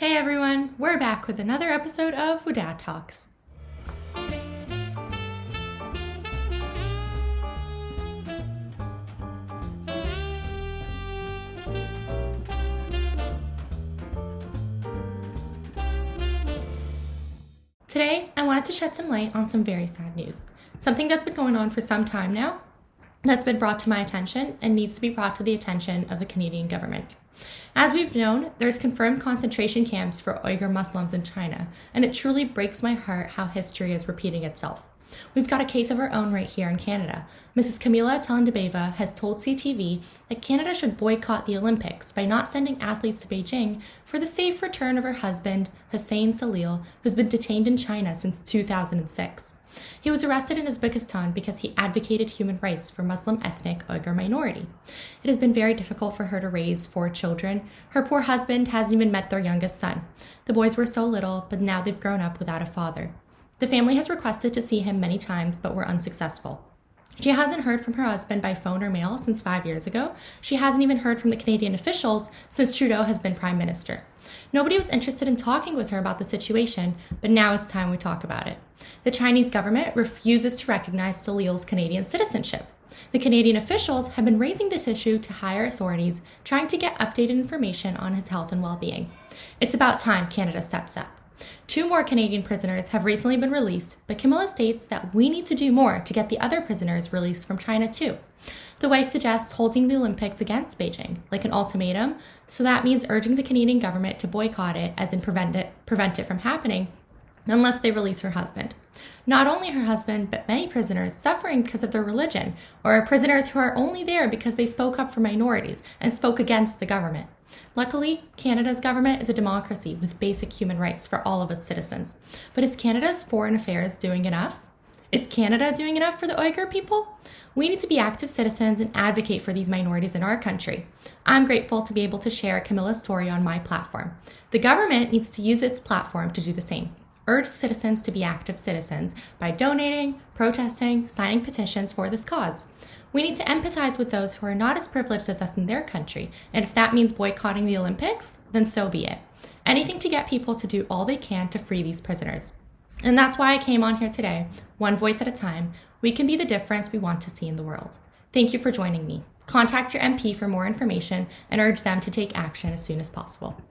Hey everyone, we're back with another episode of Dad Talks. Today, I wanted to shed some light on some very sad news. Something that's been going on for some time now, that's been brought to my attention and needs to be brought to the attention of the Canadian government. As we've known, there's confirmed concentration camps for Uyghur Muslims in China, and it truly breaks my heart how history is repeating itself. We've got a case of our own right here in Canada. Mrs. Camila Telendibaeva has told CTV that Canada should boycott the Olympics by not sending athletes to Beijing for the safe return of her husband, Hussein Celil, who's been detained in China since 2006. He was arrested in Uzbekistan because he advocated human rights for Muslim ethnic Uyghur minority. It has been very difficult for her to raise four children. Her poor husband hasn't even met their youngest son. The boys were so little, but now they've grown up without a father. The family has requested to see him many times, but were unsuccessful. She hasn't heard from her husband by phone or mail since five years ago. She hasn't even heard from the Canadian officials since Trudeau has been Prime Minister. Nobody was interested in talking with her about the situation, but now it's time we talk about it. The Chinese government refuses to recognize Celil's Canadian citizenship. The Canadian officials have been raising this issue to higher authorities, trying to get updated information on his health and well being. It's about time Canada steps up. Two more Canadian prisoners have recently been released, but Camilla states that we need to do more to get the other prisoners released from China too. The wife suggests holding the Olympics against Beijing, like an ultimatum, so that means urging the Canadian government to boycott it, as in prevent it, prevent it from happening, unless they release her husband. Not only her husband, but many prisoners suffering because of their religion, or prisoners who are only there because they spoke up for minorities and spoke against the government. Luckily, Canada's government is a democracy with basic human rights for all of its citizens. But is Canada's foreign affairs doing enough? Is Canada doing enough for the Uyghur people? We need to be active citizens and advocate for these minorities in our country. I'm grateful to be able to share Camilla's story on my platform. The government needs to use its platform to do the same. Urge citizens to be active citizens by donating, protesting, signing petitions for this cause. We need to empathize with those who are not as privileged as us in their country, and if that means boycotting the Olympics, then so be it. Anything to get people to do all they can to free these prisoners. And that's why I came on here today, one voice at a time. We can be the difference we want to see in the world. Thank you for joining me. Contact your MP for more information and urge them to take action as soon as possible.